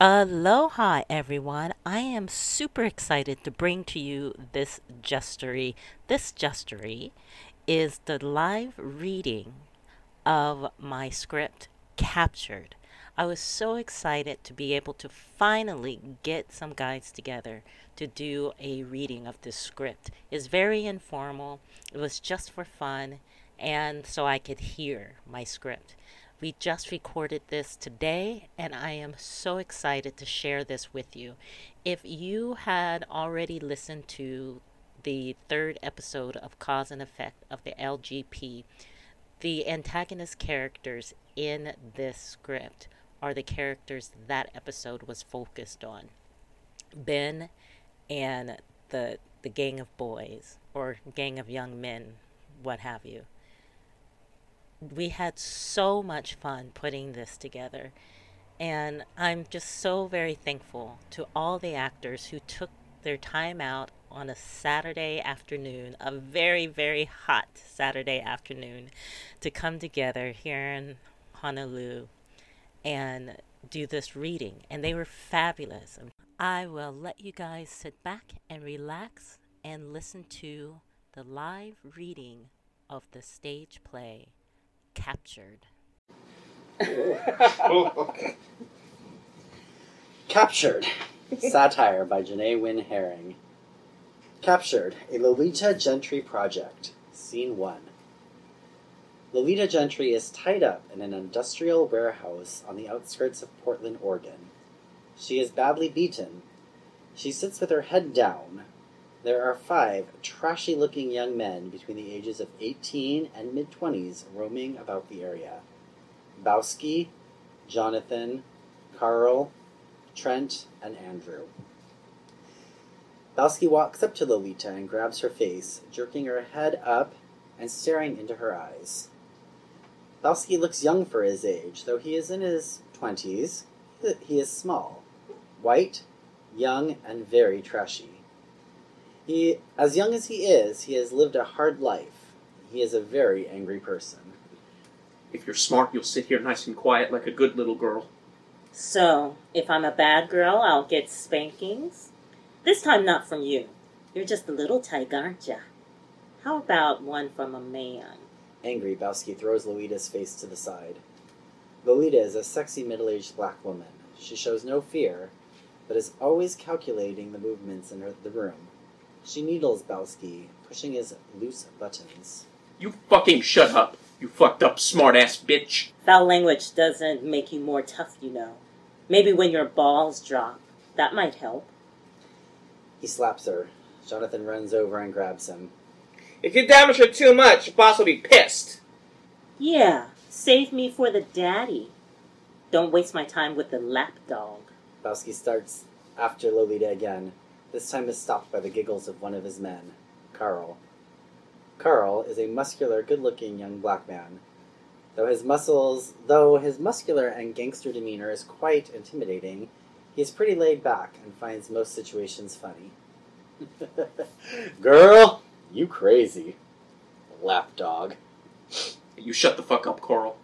Aloha, everyone. I am super excited to bring to you this justery. This justery is the live reading of my script, Captured. I was so excited to be able to finally get some guides together to do a reading of this script. It's very informal, it was just for fun, and so I could hear my script. We just recorded this today, and I am so excited to share this with you. If you had already listened to the third episode of Cause and Effect of the LGP, the antagonist characters in this script are the characters that episode was focused on. Ben and the the gang of boys or gang of young men, what have you we had so much fun putting this together. And I'm just so very thankful to all the actors who took their time out on a Saturday afternoon, a very, very hot Saturday afternoon, to come together here in Honolulu and do this reading. And they were fabulous. I will let you guys sit back and relax and listen to the live reading of the stage play captured. Oh, captured. Satire by Janae Wynn Herring. Captured. A Lolita Gentry project. Scene 1. Lolita Gentry is tied up in an industrial warehouse on the outskirts of Portland, Oregon. She is badly beaten. She sits with her head down, there are five trashy looking young men between the ages of 18 and mid 20s roaming about the area Bowski, Jonathan, Carl, Trent, and Andrew. Bowski walks up to Lolita and grabs her face, jerking her head up and staring into her eyes. Bowski looks young for his age, though he is in his 20s. He is small, white, young, and very trashy. He, as young as he is, he has lived a hard life. He is a very angry person. If you're smart, you'll sit here nice and quiet like a good little girl. So, if I'm a bad girl, I'll get spankings? This time not from you. You're just a little tyke, aren't ya? How about one from a man? Angry, Bowski throws Lolita's face to the side. Lolita is a sexy middle aged black woman. She shows no fear, but is always calculating the movements in her, the room. She needles Bowski, pushing his loose buttons. You fucking shut up, you fucked up smartass bitch. Foul language doesn't make you more tough, you know. Maybe when your balls drop, that might help. He slaps her. Jonathan runs over and grabs him. If you damage her too much, your boss will be pissed. Yeah, save me for the daddy. Don't waste my time with the lapdog. Bowski starts after Lolita again. This time is stopped by the giggles of one of his men, Carl. Carl is a muscular, good-looking young black man. Though his muscles, though his muscular and gangster demeanor is quite intimidating, he is pretty laid back and finds most situations funny. Girl, you crazy. Lapdog. You shut the fuck up, Carl.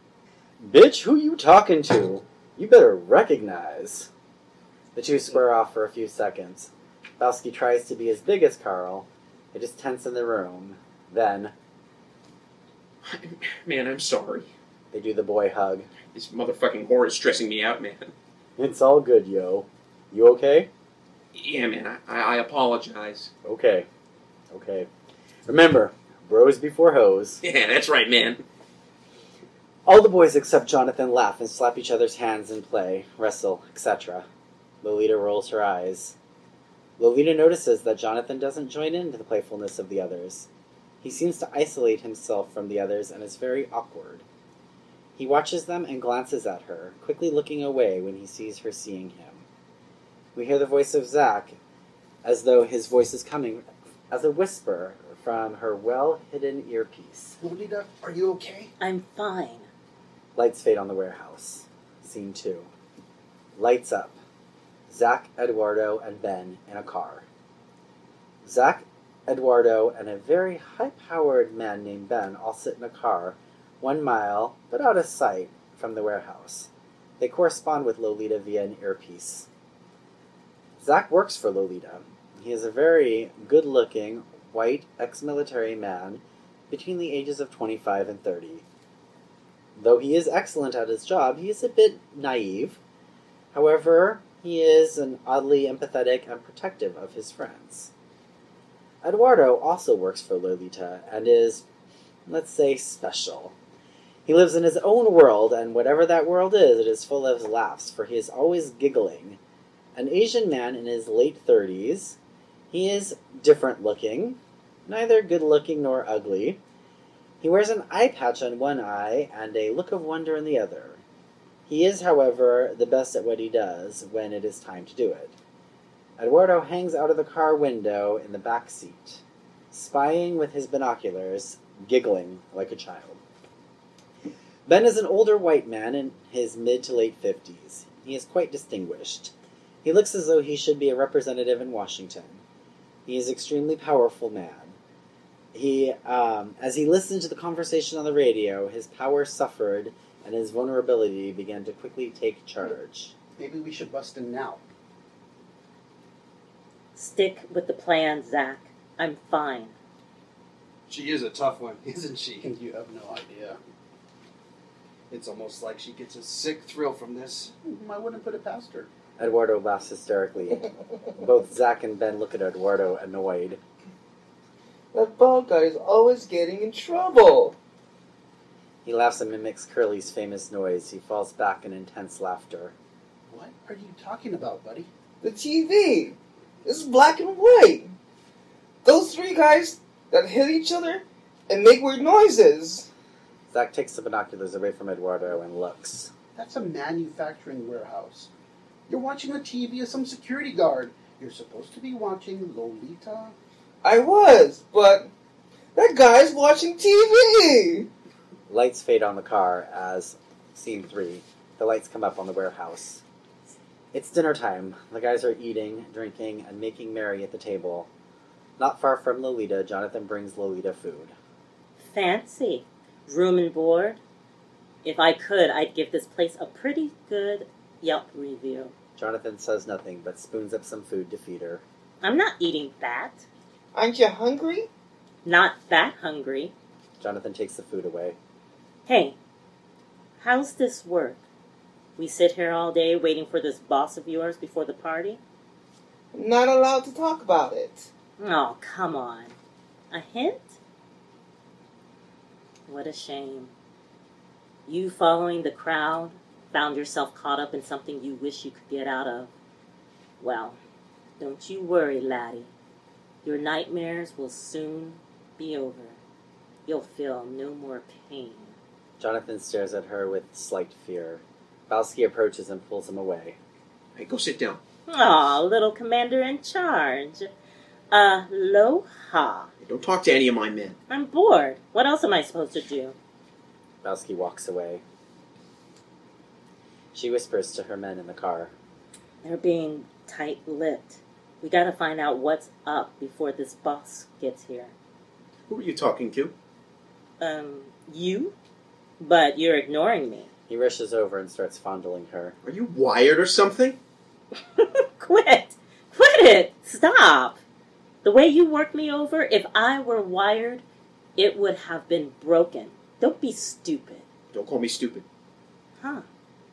Bitch, who you talking to? You better recognize. The two square off for a few seconds. Bowski tries to be as big as Carl. It is tense in the room. Then. Man, I'm sorry. They do the boy hug. This motherfucking whore is stressing me out, man. It's all good, yo. You okay? Yeah, man, I, I apologize. Okay. Okay. Remember, bros before hoes. Yeah, that's right, man. All the boys except Jonathan laugh and slap each other's hands and play, wrestle, etc. Lolita rolls her eyes. Lolita notices that Jonathan doesn't join in to the playfulness of the others. He seems to isolate himself from the others and is very awkward. He watches them and glances at her, quickly looking away when he sees her seeing him. We hear the voice of Zach, as though his voice is coming as a whisper from her well hidden earpiece. Lolita, are you okay? I'm fine. Lights fade on the warehouse. Scene 2. Lights up. Zach, Eduardo, and Ben in a car. Zach, Eduardo, and a very high powered man named Ben all sit in a car, one mile, but out of sight, from the warehouse. They correspond with Lolita via an earpiece. Zach works for Lolita. He is a very good looking, white, ex military man between the ages of 25 and 30. Though he is excellent at his job, he is a bit naive. However, he is an oddly empathetic and protective of his friends. Eduardo also works for Lolita and is, let's say, special. He lives in his own world, and whatever that world is, it is full of laughs, for he is always giggling. An Asian man in his late 30s. He is different looking, neither good looking nor ugly. He wears an eye patch on one eye and a look of wonder in the other. He is, however, the best at what he does when it is time to do it. Eduardo hangs out of the car window in the back seat, spying with his binoculars, giggling like a child. Ben is an older white man in his mid to late fifties. He is quite distinguished. He looks as though he should be a representative in Washington. He is an extremely powerful man. He, um, as he listened to the conversation on the radio, his power suffered and his vulnerability began to quickly take charge. Maybe we should bust in now. Stick with the plan, Zach. I'm fine. She is a tough one, isn't she? You have no idea. It's almost like she gets a sick thrill from this. I wouldn't put it past her. Eduardo laughs hysterically. Both Zach and Ben look at Eduardo annoyed. That bald guy is always getting in trouble. He laughs and mimics Curly's famous noise. He falls back in intense laughter. What are you talking about, buddy? The TV is black and white. Those three guys that hit each other and make weird noises. Zach takes the binoculars away from Eduardo and looks. That's a manufacturing warehouse. You're watching the TV as some security guard. You're supposed to be watching Lolita. I was, but that guy's watching TV. Lights fade on the car as scene three. The lights come up on the warehouse. It's dinner time. The guys are eating, drinking, and making merry at the table. Not far from Lolita, Jonathan brings Lolita food. Fancy. Room and board. If I could, I'd give this place a pretty good Yelp review. Jonathan says nothing but spoons up some food to feed her. I'm not eating that. Aren't you hungry? Not that hungry. Jonathan takes the food away. Hey, how's this work? We sit here all day waiting for this boss of yours before the party? I'm not allowed to talk about it. Oh, come on. A hint? What a shame. You following the crowd found yourself caught up in something you wish you could get out of. Well, don't you worry, laddie. Your nightmares will soon be over. You'll feel no more pain. Jonathan stares at her with slight fear. Bowski approaches and pulls him away. Hey, go sit down. Aw, little commander in charge. Aloha. Hey, don't talk to any of my men. I'm bored. What else am I supposed to do? Bowski walks away. She whispers to her men in the car. They're being tight lipped. We gotta find out what's up before this boss gets here. Who are you talking to? Um, you? But you're ignoring me. He rushes over and starts fondling her. Are you wired or something? Quit! Quit it! Stop! The way you work me over, if I were wired, it would have been broken. Don't be stupid. Don't call me stupid. Huh.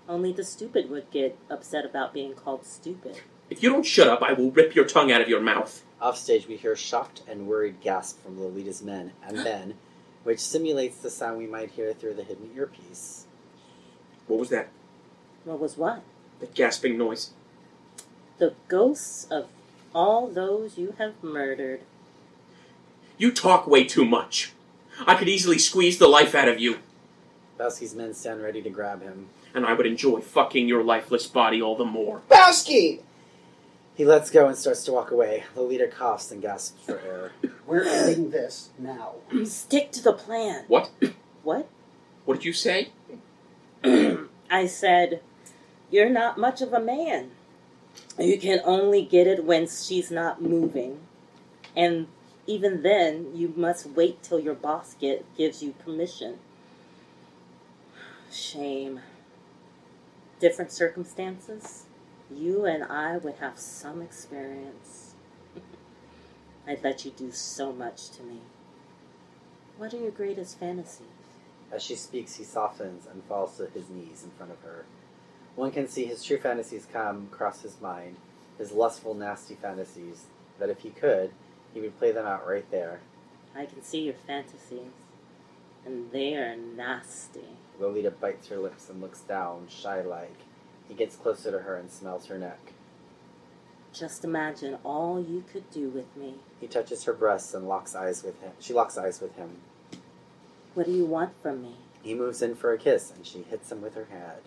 Only the stupid would get upset about being called stupid. If you don't shut up, I will rip your tongue out of your mouth. Offstage, we hear shocked and worried gasp from Lolita's men and Ben, which simulates the sound we might hear through the hidden earpiece. What was that? What was what? The gasping noise. The ghosts of all those you have murdered. You talk way too much. I could easily squeeze the life out of you, Bowski's men stand ready to grab him. and I would enjoy fucking your lifeless body all the more. Bowski! He lets go and starts to walk away. Lolita coughs and gasps for air. We're ending this now. Stick to the plan. What? What? What did you say? I said, You're not much of a man. You can only get it when she's not moving. And even then, you must wait till your boss get, gives you permission. Shame. different circumstances, you and I would have some experience. I'd let you do so much to me. What are your greatest fantasies? As she speaks, he softens and falls to his knees in front of her. One can see his true fantasies come across his mind, his lustful, nasty fantasies, that if he could, he would play them out right there. I can see your fantasies, and they are nasty. Lolita bites her lips and looks down, shy like. He gets closer to her and smells her neck. Just imagine all you could do with me. He touches her breasts and locks eyes with him. She locks eyes with him. What do you want from me? He moves in for a kiss and she hits him with her head.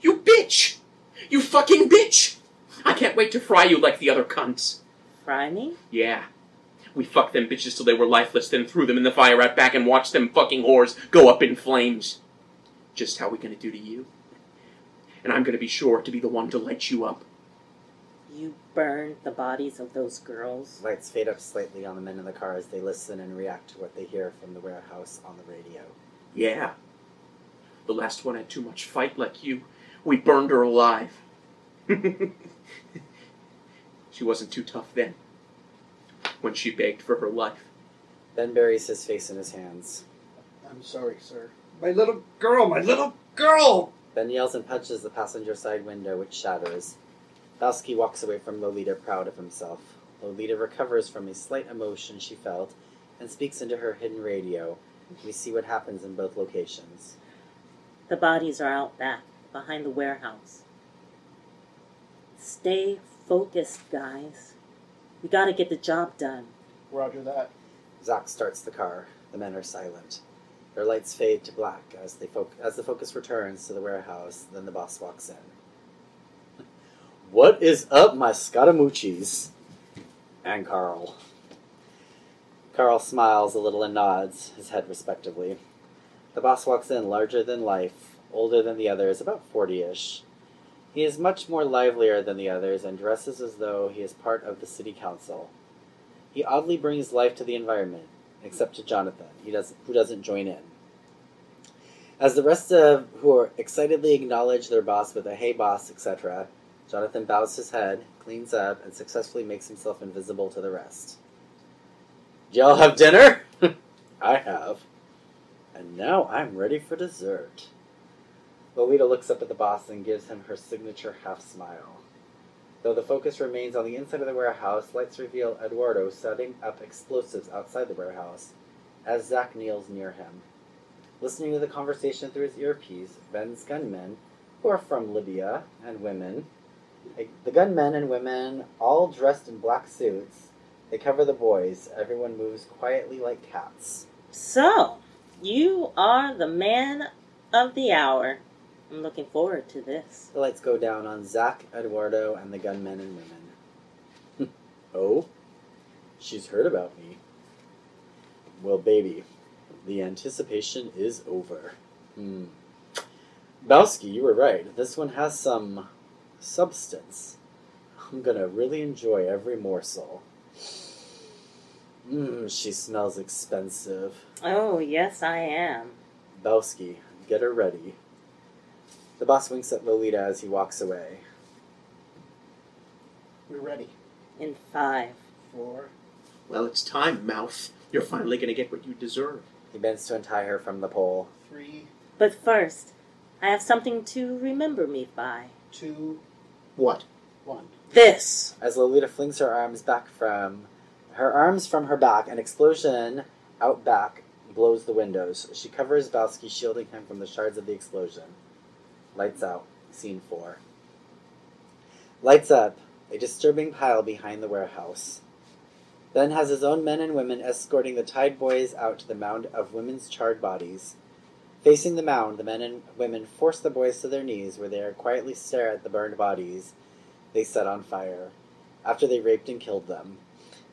You bitch! You fucking bitch! I can't wait to fry you like the other cunts. Fry me? Yeah. We fucked them bitches till they were lifeless, then threw them in the fire right back and watched them fucking whores go up in flames. Just how we gonna do to you? And I'm gonna be sure to be the one to light you up. You burned the bodies of those girls. Lights fade up slightly on the men in the car as they listen and react to what they hear from the warehouse on the radio. Yeah. The last one had too much fight like you. We burned her alive. she wasn't too tough then. When she begged for her life. Ben buries his face in his hands. I'm sorry, sir. My little girl, my little girl! Ben yells and punches the passenger side window, which shatters. Bowski walks away from Lolita, proud of himself. Lolita recovers from a slight emotion she felt and speaks into her hidden radio. We see what happens in both locations. The bodies are out back, behind the warehouse. Stay focused, guys. We gotta get the job done. Roger that. Zack starts the car. The men are silent. Their lights fade to black as they foc- as the focus returns to the warehouse. Then the boss walks in. What is up, my Scaramucci's? And Carl. Carl smiles a little and nods his head respectively. The boss walks in, larger than life, older than the others, about forty-ish. He is much more livelier than the others and dresses as though he is part of the city council. He oddly brings life to the environment, except to Jonathan, he does, who doesn't join in. As the rest of who are excitedly acknowledge their boss with a "Hey, boss," etc., Jonathan bows his head, cleans up, and successfully makes himself invisible to the rest. Y'all have dinner? I have. And now I'm ready for dessert. Lolita looks up at the boss and gives him her signature half smile. Though the focus remains on the inside of the warehouse, lights reveal Eduardo setting up explosives outside the warehouse as Zack kneels near him. Listening to the conversation through his earpiece, Ben's gunmen, who are from Libya, and women, eh, the gunmen and women, all dressed in black suits, they cover the boys. Everyone moves quietly like cats. So, you are the man of the hour. I'm looking forward to this. The lights go down on Zach, Eduardo, and the gunmen and women. oh? She's heard about me. Well, baby, the anticipation is over. Hmm. Bowski, you were right. This one has some substance. I'm gonna really enjoy every morsel. Mmm, she smells expensive. Oh, yes, I am. Bowski, get her ready. The boss winks at Lolita as he walks away. We're ready. In five. Four. Well, it's time, mouth. You're finally gonna get what you deserve. He bends to untie her from the pole. Three. But first, I have something to remember me by. Two. What? One. This. As Lolita flings her arms back from her arms from her back, an explosion out back blows the windows. She covers Bowski, shielding him from the shards of the explosion. Lights out. Scene four. Lights up. A disturbing pile behind the warehouse. Ben has his own men and women escorting the Tide Boys out to the mound of women's charred bodies. Facing the mound, the men and women force the boys to their knees, where they quietly stare at the burned bodies they set on fire, after they raped and killed them.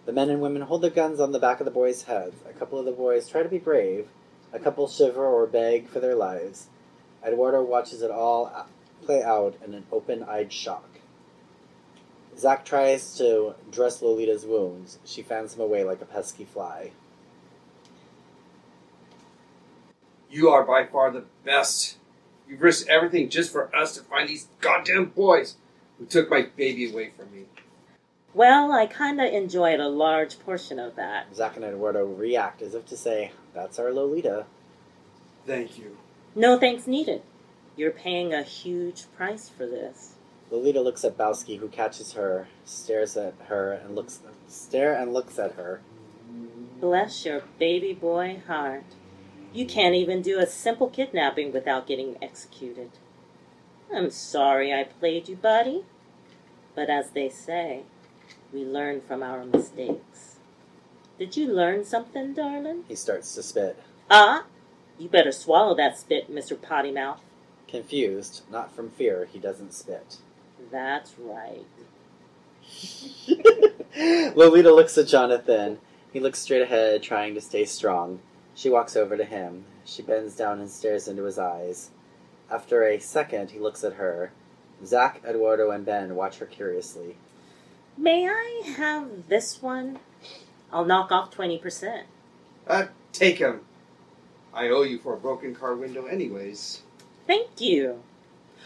The men and women hold their guns on the back of the boys' heads. A couple of the boys try to be brave. A couple shiver or beg for their lives. Eduardo watches it all play out in an open-eyed shock. Zack tries to dress Lolita's wounds. She fans him away like a pesky fly. You are by far the best. You've risked everything just for us to find these goddamn boys who took my baby away from me. Well, I kinda enjoyed a large portion of that. Zack and Eduardo react as if to say, That's our Lolita. Thank you. No thanks needed. You're paying a huge price for this. Lolita looks at Bowski, who catches her, stares at her, and looks stare and looks at her. Bless your baby boy heart. You can't even do a simple kidnapping without getting executed. I'm sorry I played you, buddy. But as they say, we learn from our mistakes. Did you learn something, darling? He starts to spit. Ah, you better swallow that spit, Mr. Potty Mouth. Confused, not from fear, he doesn't spit. That's right. Lolita looks at Jonathan. He looks straight ahead, trying to stay strong. She walks over to him. She bends down and stares into his eyes. After a second, he looks at her. Zack, Eduardo, and Ben watch her curiously. May I have this one? I'll knock off 20%. Uh, take him. I owe you for a broken car window, anyways. Thank you.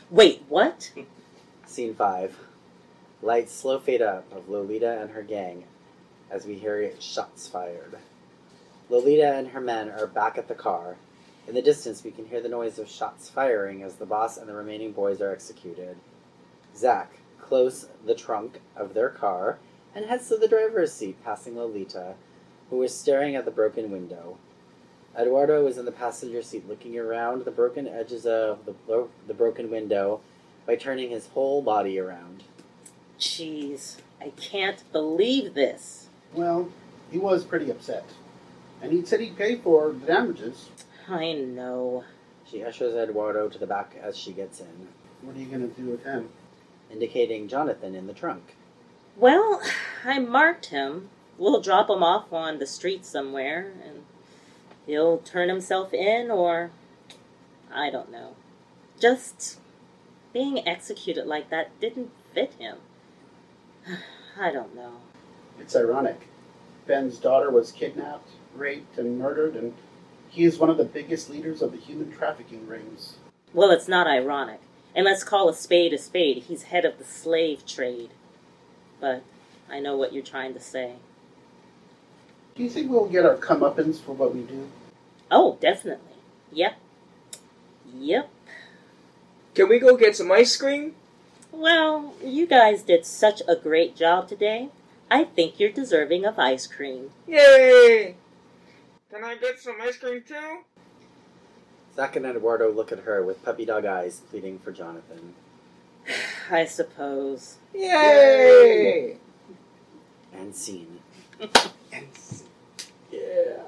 Wait, what? Scene 5. Lights slow fade up of Lolita and her gang as we hear shots fired. Lolita and her men are back at the car. In the distance, we can hear the noise of shots firing as the boss and the remaining boys are executed. Zack close the trunk of their car and heads to the driver's seat, passing Lolita, who is staring at the broken window. Eduardo is in the passenger seat, looking around the broken edges of the, bro- the broken window by turning his whole body around. Jeez, I can't believe this. Well, he was pretty upset. And he said he'd pay for the damages. I know. She ushers Eduardo to the back as she gets in, What are you going to do with him? indicating Jonathan in the trunk. Well, I marked him. We'll drop him off on the street somewhere, and he'll turn himself in, or I don't know. Just being executed like that didn't fit him. I don't know. It's ironic. Ben's daughter was kidnapped, raped, and murdered, and he is one of the biggest leaders of the human trafficking rings. Well, it's not ironic. And let's call a spade a spade. He's head of the slave trade. But I know what you're trying to say. Do you think we'll get our comeuppance for what we do? Oh, definitely. Yep. Yep. Can we go get some ice cream? Well, you guys did such a great job today. I think you're deserving of ice cream. Yay! Can I get some ice cream too? Zack and Eduardo look at her with puppy dog eyes, pleading for Jonathan. I suppose. Yay! And scene. Yeah.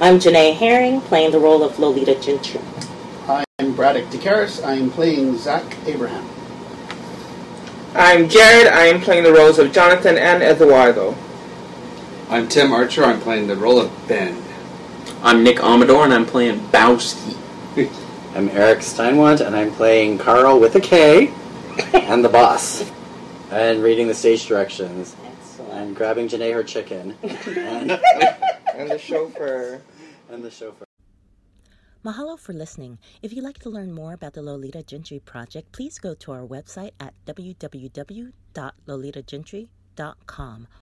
I'm Janae Herring, playing the role of Lolita Gentry. I'm Braddock DeCaris. I'm playing Zach Abraham. I'm Jared. I am playing the roles of Jonathan and Eduardo. I'm Tim Archer. I'm playing the role of Ben. I'm Nick Amador, and I'm playing Bowski. I'm Eric Steinwand, and I'm playing Carl with a K, and the boss. And reading the stage directions, Excellent. And grabbing Janae her chicken, and, And the chauffeur. and the chauffeur. Mahalo for listening. If you'd like to learn more about the Lolita Gentry Project, please go to our website at www.lolitatagentry.com